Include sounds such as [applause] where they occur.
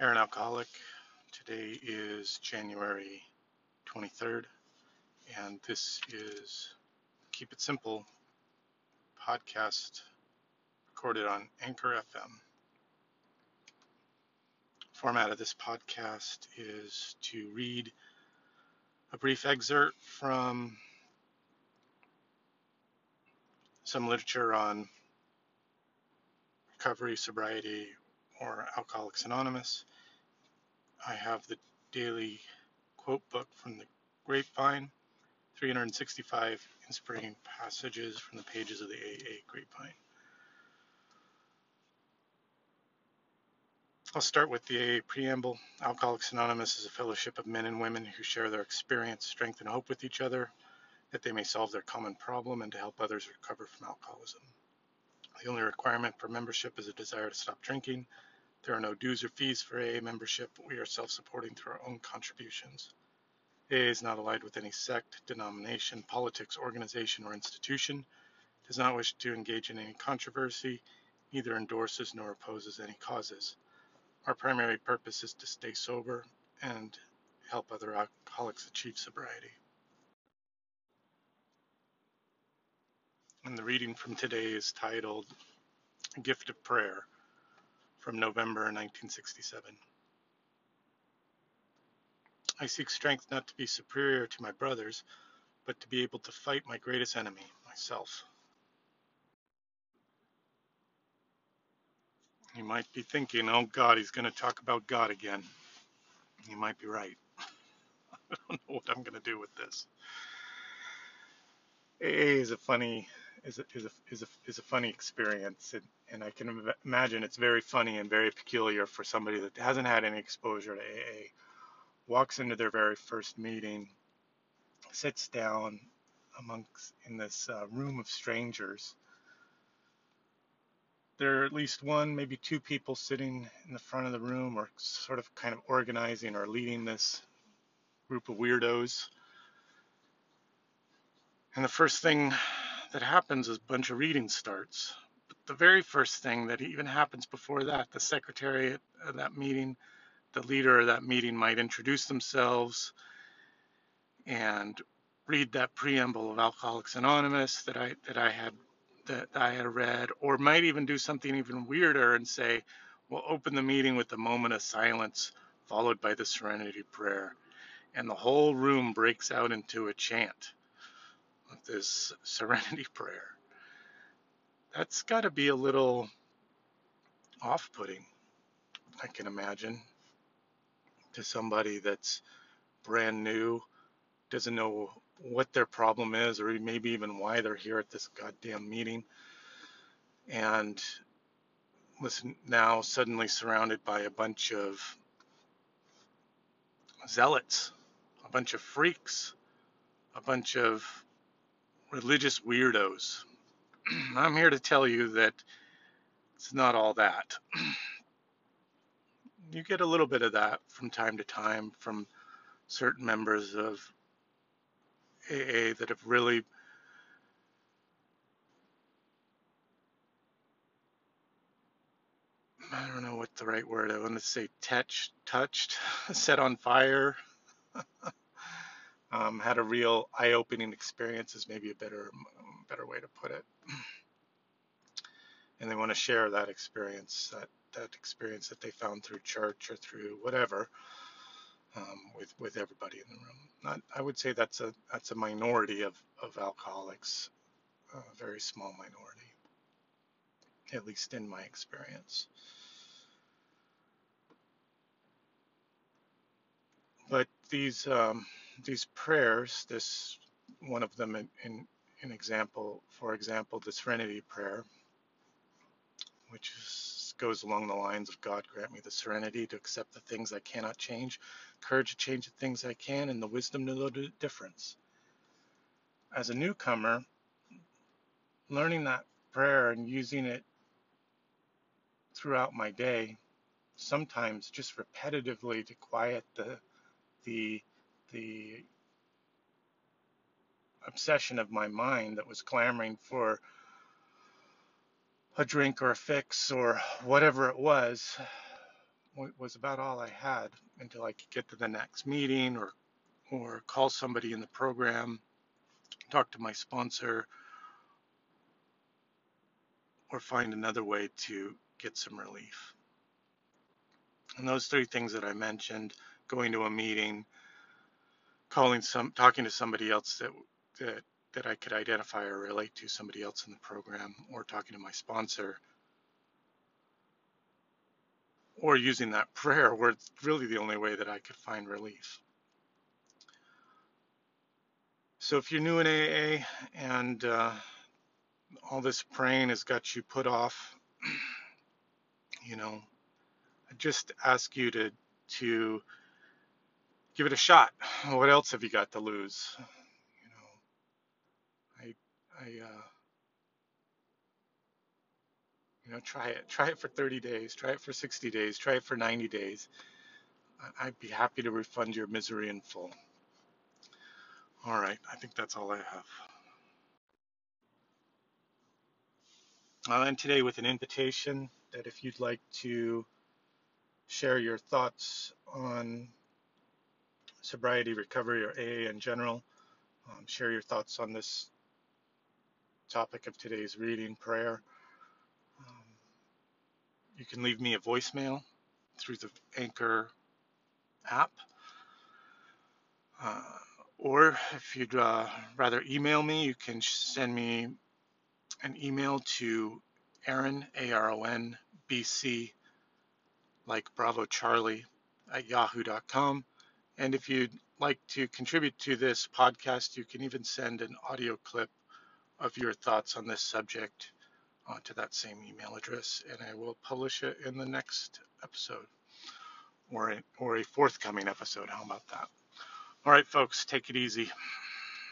Aron Alcoholic. Today is January 23rd, and this is Keep It Simple podcast recorded on Anchor FM. Format of this podcast is to read a brief excerpt from some literature on recovery, sobriety, or Alcoholics Anonymous. I have the daily quote book from the Grapevine, 365 inspiring passages from the pages of the AA Grapevine. I'll start with the AA preamble. Alcoholics Anonymous is a fellowship of men and women who share their experience, strength, and hope with each other that they may solve their common problem and to help others recover from alcoholism. The only requirement for membership is a desire to stop drinking there are no dues or fees for AA membership. We are self-supporting through our own contributions. AA is not allied with any sect, denomination, politics, organization, or institution, does not wish to engage in any controversy, neither endorses nor opposes any causes. Our primary purpose is to stay sober and help other alcoholics achieve sobriety. And the reading from today is titled Gift of Prayer from November 1967. I seek strength not to be superior to my brothers, but to be able to fight my greatest enemy, myself. You might be thinking, oh God, he's going to talk about God again. You might be right. [laughs] I don't know what I'm going to do with this. AA is a funny is a, is a, is a, is a funny experience. And, and I can imagine it's very funny and very peculiar for somebody that hasn't had any exposure to AA, walks into their very first meeting, sits down amongst in this uh, room of strangers. There are at least one, maybe two people sitting in the front of the room or sort of kind of organizing or leading this group of weirdos. And the first thing that happens is a bunch of reading starts. But the very first thing that even happens before that, the secretary of that meeting, the leader of that meeting might introduce themselves and read that preamble of Alcoholics Anonymous that I that I had that I had read, or might even do something even weirder and say, "We'll open the meeting with a moment of silence, followed by the Serenity Prayer," and the whole room breaks out into a chant this serenity [laughs] prayer. That's got to be a little off putting, I can imagine, to somebody that's brand new, doesn't know what their problem is, or maybe even why they're here at this goddamn meeting. And listen, now suddenly surrounded by a bunch of zealots, a bunch of freaks, a bunch of religious weirdos. [clears throat] I'm here to tell you that it's not all that. [clears throat] you get a little bit of that from time to time from certain members of AA that have really I don't know what the right word. I want to say touched, touched, [laughs] set on fire. [laughs] um, had a real eye-opening experience is maybe a better better way to put it. And they want to share that experience that that experience that they found through church or through whatever um, with with everybody in the room. Not I would say that's a that's a minority of of alcoholics a very small minority at least in my experience but these um, these prayers, this one of them in, in, in example, for example, the Serenity Prayer, which is, goes along the lines of God grant me the serenity to accept the things I cannot change, courage to change the things I can, and the wisdom to know the difference. As a newcomer, learning that prayer and using it throughout my day, sometimes just repetitively to quiet the the the obsession of my mind that was clamoring for a drink or a fix or whatever it was was about all I had until I could get to the next meeting or or call somebody in the program, talk to my sponsor, or find another way to get some relief. And those three things that I mentioned, going to a meeting, calling some talking to somebody else that that that I could identify or relate to somebody else in the program or talking to my sponsor or using that prayer where it's really the only way that I could find relief. So if you're new in AA and uh, all this praying has got you put off, [clears throat] you know, I just ask you to to give it a shot. What else have you got to lose? You know, I I uh, you know try it. Try it for 30 days. Try it for 60 days. Try it for 90 days. I'd be happy to refund your misery in full. All right, I think that's all I have. I'll end today with an invitation that if you'd like to share your thoughts on sobriety, recovery, or AA in general, um, share your thoughts on this topic of today's reading, prayer. Um, you can leave me a voicemail through the Anchor app. Uh, or if you'd uh, rather email me, you can send me an email to Aron, A-R-O-N, B-C, like Bravo Charlie, at yahoo.com. And if you'd like to contribute to this podcast, you can even send an audio clip of your thoughts on this subject uh, to that same email address, and I will publish it in the next episode or a, or a forthcoming episode. How about that? All right, folks, take it easy.